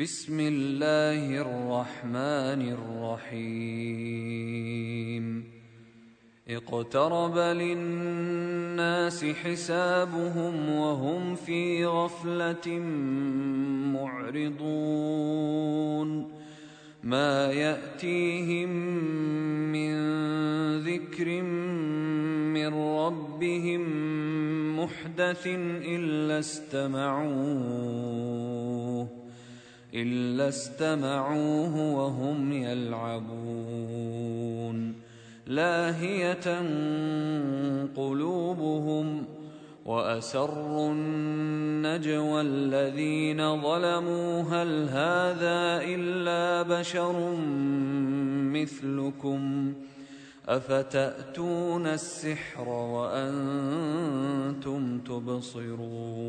بسم الله الرحمن الرحيم. اقترب للناس حسابهم وهم في غفلة معرضون. ما يأتيهم من ذكر من ربهم محدث إلا استمعوه. إلا استمعوه وهم يلعبون. لاهية قلوبهم وأسروا النجوى الذين ظلموا. هل هذا إلا بشر مثلكم؟ أفتأتون السحر وأنتم تبصرون؟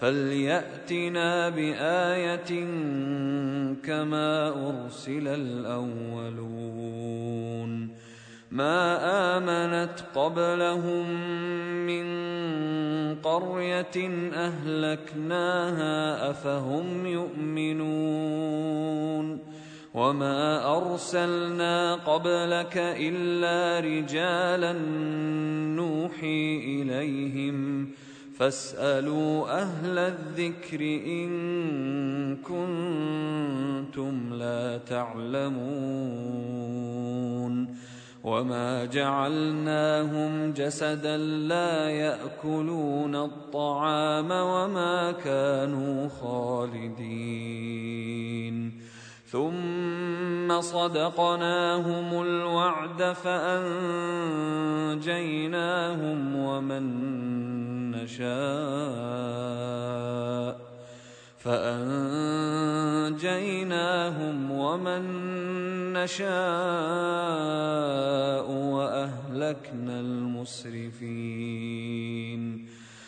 فلياتنا بايه كما ارسل الاولون ما امنت قبلهم من قريه اهلكناها افهم يؤمنون وما ارسلنا قبلك الا رجالا نوحي اليهم فاسألوا أهل الذكر إن كنتم لا تعلمون وما جعلناهم جسدا لا يأكلون الطعام وما كانوا خالدين ثم صدقناهم الوعد فانجيناهم ومن نشاء فأنجيناهم ومن نشاء وأهلكنا المسرفين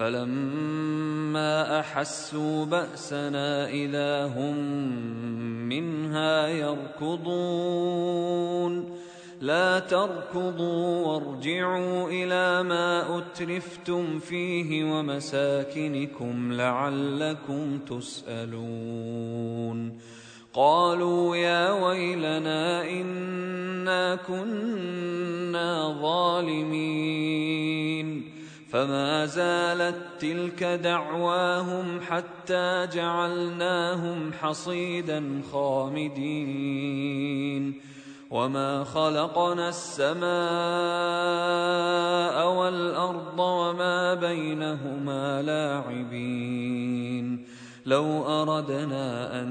فلما أحسوا بأسنا إذا هم منها يركضون. لا تركضوا وارجعوا إلى ما أترفتم فيه ومساكنكم لعلكم تسألون. قالوا يا ويلنا إنا كنا ظالمين. فما زالت تلك دعواهم حتى جعلناهم حصيدا خامدين. وما خلقنا السماء والأرض وما بينهما لاعبين. لو أردنا أن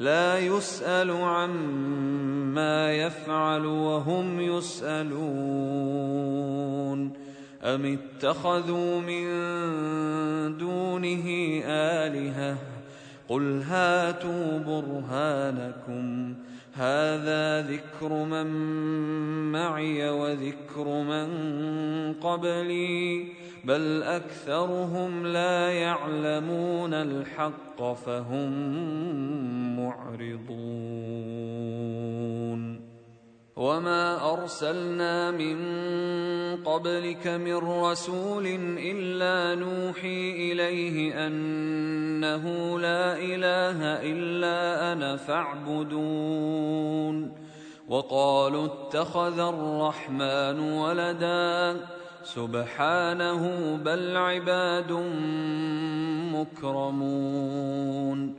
لا يسأل عما يفعل وهم يسألون. أم اتخذوا من دونه آلهةً؟ قل هاتوا برهانكم. هذا ذكر من معي وذكر من قبلي. بل أكثرهم لا يعلمون الحق فهم معرضون. وما أرسلنا من قبلك من رسول إلا نوحي إليه أنه لا إله إلا أنا فاعبدون. وقالوا اتخذ الرحمن ولدا. سبحانه بل عباد مكرمون.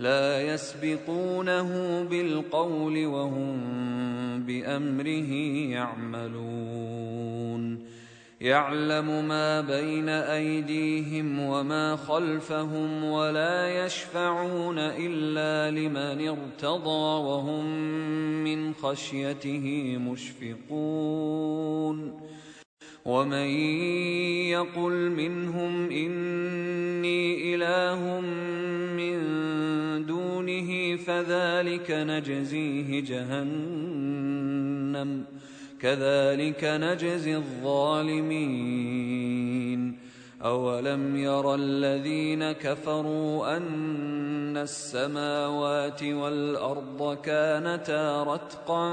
لا يسبقونه بالقول وهم بأمره يعملون. يعلم ما بين أيديهم وما خلفهم ولا يشفعون إلا لمن ارتضى وهم من خشيته مشفقون. ومن يقل منهم إني إله من دونه فذلك نجزيه جهنم كذلك نجزي الظالمين. أولم ير الذين كفروا أن السماوات والأرض كانتا رتقا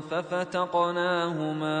ففتقناهما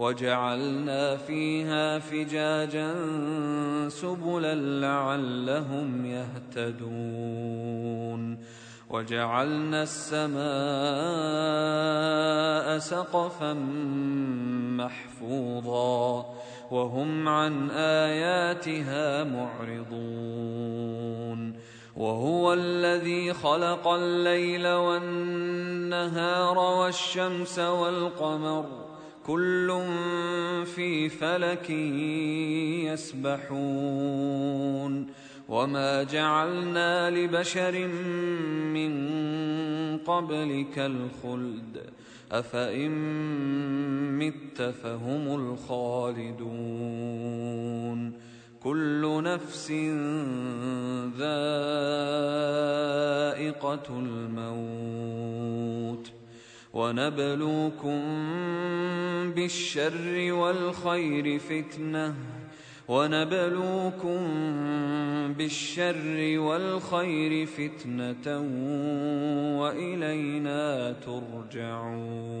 وجعلنا فيها فجاجا سبلا لعلهم يهتدون. وجعلنا السماء سقفا محفوظا وهم عن آياتها معرضون. وهو الذي خلق الليل والنهار والشمس والقمر كل في فلك يسبحون وما جعلنا لبشر من قبلك الخلد أفإن مت فهم الخالدون كل نفس ذائقة الموت ونبلوكم بالشر والخير فتنة. ونبلوكم بالشر والخير فتنة وإلينا ترجعون.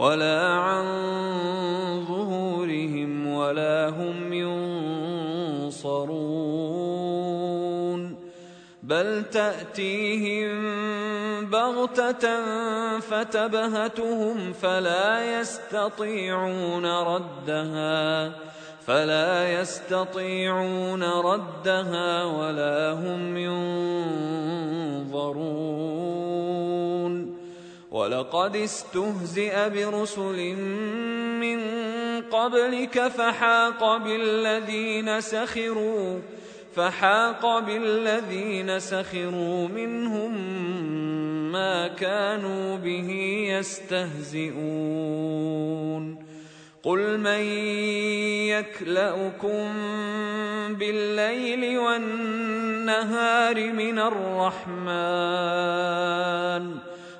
ولا عن ظهورهم ولا هم ينصرون. بل تأتيهم بغتة فتبهتهم فلا يستطيعون ردها فلا يستطيعون ردها ولا هم ينظرون. ولقد استهزئ برسل من قبلك فحاق بالذين سخروا فحاق بالذين سخروا منهم ما كانوا به يستهزئون. قل من يكلؤكم بالليل والنهار من الرحمن؟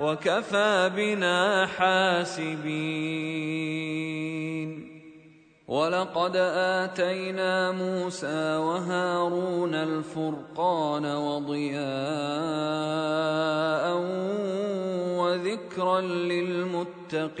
وكفى بنا حاسبين. ولقد آتينا موسى وهارون الفرقان وضياء وذكرا للمتقين.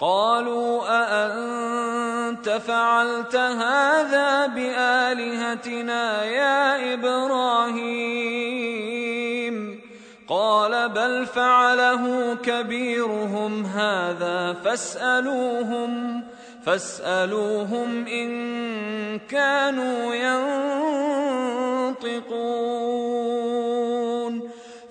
قالوا أأنت فعلت هذا بآلهتنا يا إبراهيم؟ قال بل فعله كبيرهم هذا فاسألوهم فاسألوهم إن كانوا ينطقون.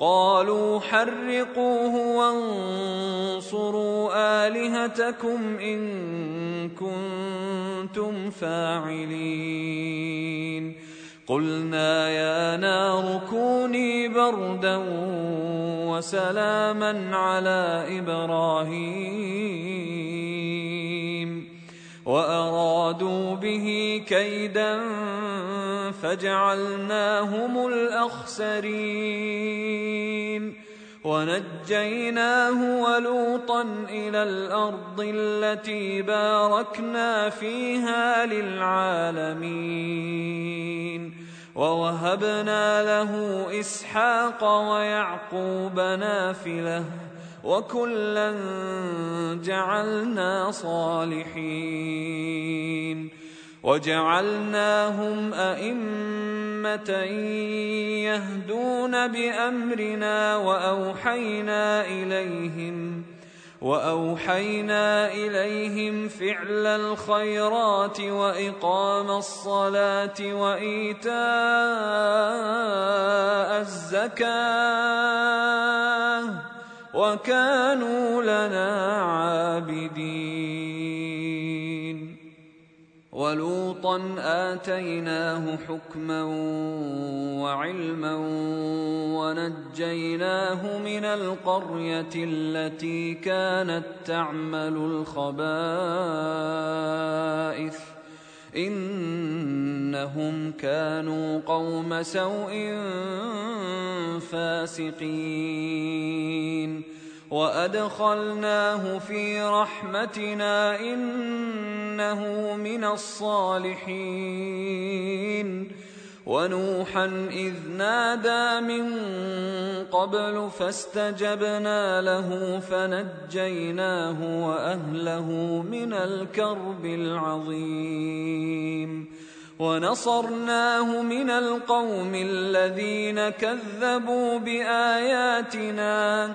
قالوا حرقوه وانصروا آلهتكم إن كنتم فاعلين. قلنا يا نار كوني بردا وسلاما على إبراهيم. وأرادوا به كيدا فجعلناهم الأخسرين ونجيناه ولوطا إلى الأرض التي باركنا فيها للعالمين ووهبنا له إسحاق ويعقوب نافلة وكلا جعلنا صالحين. وجعلناهم أئمة يهدون بأمرنا وأوحينا إليهم وأوحينا إليهم فعل الخيرات وإقام الصلاة وإيتاء الزكاة. وكانوا لنا عابدين. ولوطا آتيناه حكما وعلما ونجيناه من القرية التي كانت تعمل الخبائث. إنهم كانوا قوم سوء فاسقين. وأدخلناه في رحمتنا إنه من الصالحين. ونوحا إذ نادى من قبل فاستجبنا له فنجيناه وأهله من الكرب العظيم. ونصرناه من القوم الذين كذبوا بآياتنا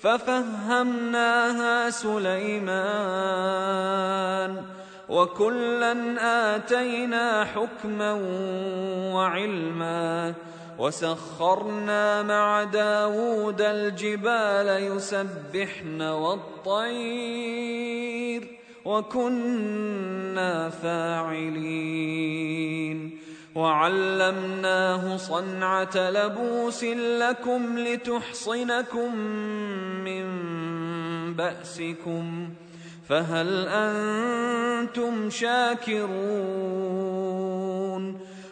ففهمناها سليمان وكلا آتينا حكما وعلما وسخرنا مع داود الجبال يسبحن والطير وكنا فاعلين. وعلمناه صنعة لبوس لكم لتحصنكم من بأسكم فهل أنتم شاكرون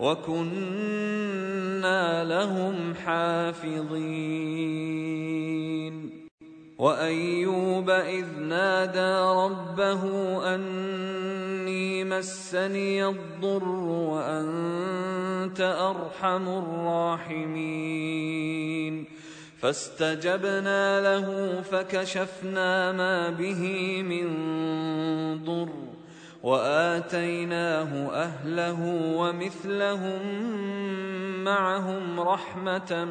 وكنا لهم حافظين وايوب اذ نادى ربه اني مسني الضر وانت ارحم الراحمين فاستجبنا له فكشفنا ما به من ضر وآتيناه أهله ومثلهم معهم رحمة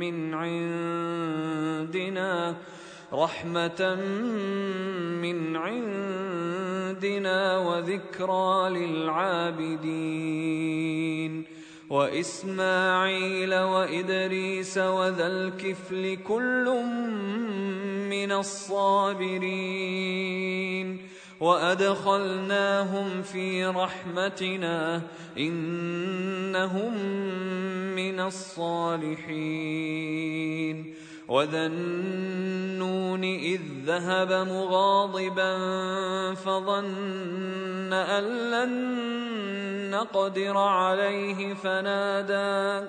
من عندنا رحمة من عندنا وذكرى للعابدين. وإسماعيل وإدريس وذا الكفل كل من الصابرين. وادخلناهم في رحمتنا انهم من الصالحين وذا النون اذ ذهب مغاضبا فظن ان لن نقدر عليه فنادى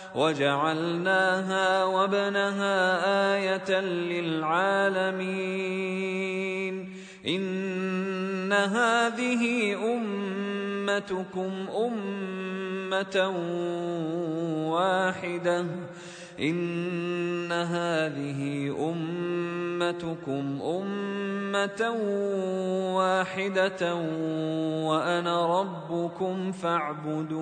وجعلناها وابنها آية للعالمين. إن هذه أمتكم أمة واحدة. إن هذه أمتكم أمة واحدة وأنا ربكم فاعبدون.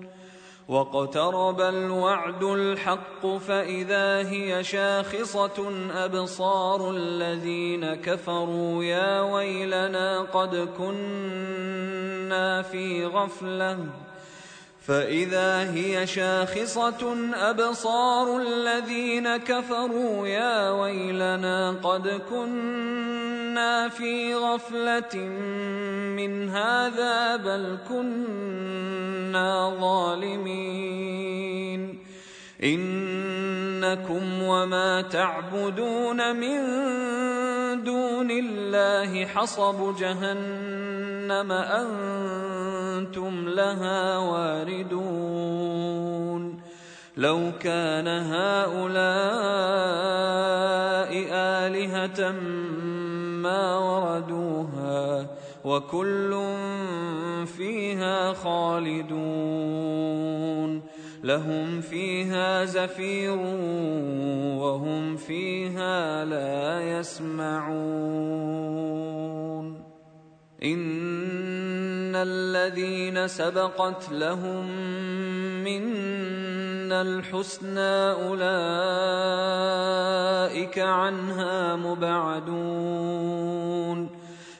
واقترب الوعد الحق فإذا هي شاخصة أبصار الذين كفروا يا ويلنا قد كنا في غفلة فإذا هي شاخصة أبصار الذين كفروا يا ويلنا قد كنا في غفلة من هذا بل كنا ظالمين. إنكم وما تعبدون من دون الله حصب جهنم أنتم لها واردون. لو كان هؤلاء آلهة ما وردوها وكل فيها خالدون. لهم فيها زفير وهم فيها لا يسمعون. إن الذين سبقت لهم منا الحسنى أولئك عنها مبعدون.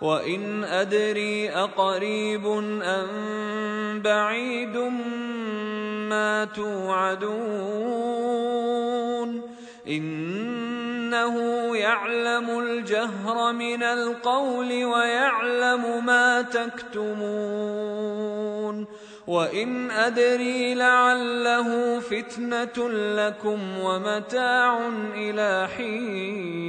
وان ادري اقريب ام بعيد ما توعدون انه يعلم الجهر من القول ويعلم ما تكتمون وان ادري لعله فتنه لكم ومتاع إلى حين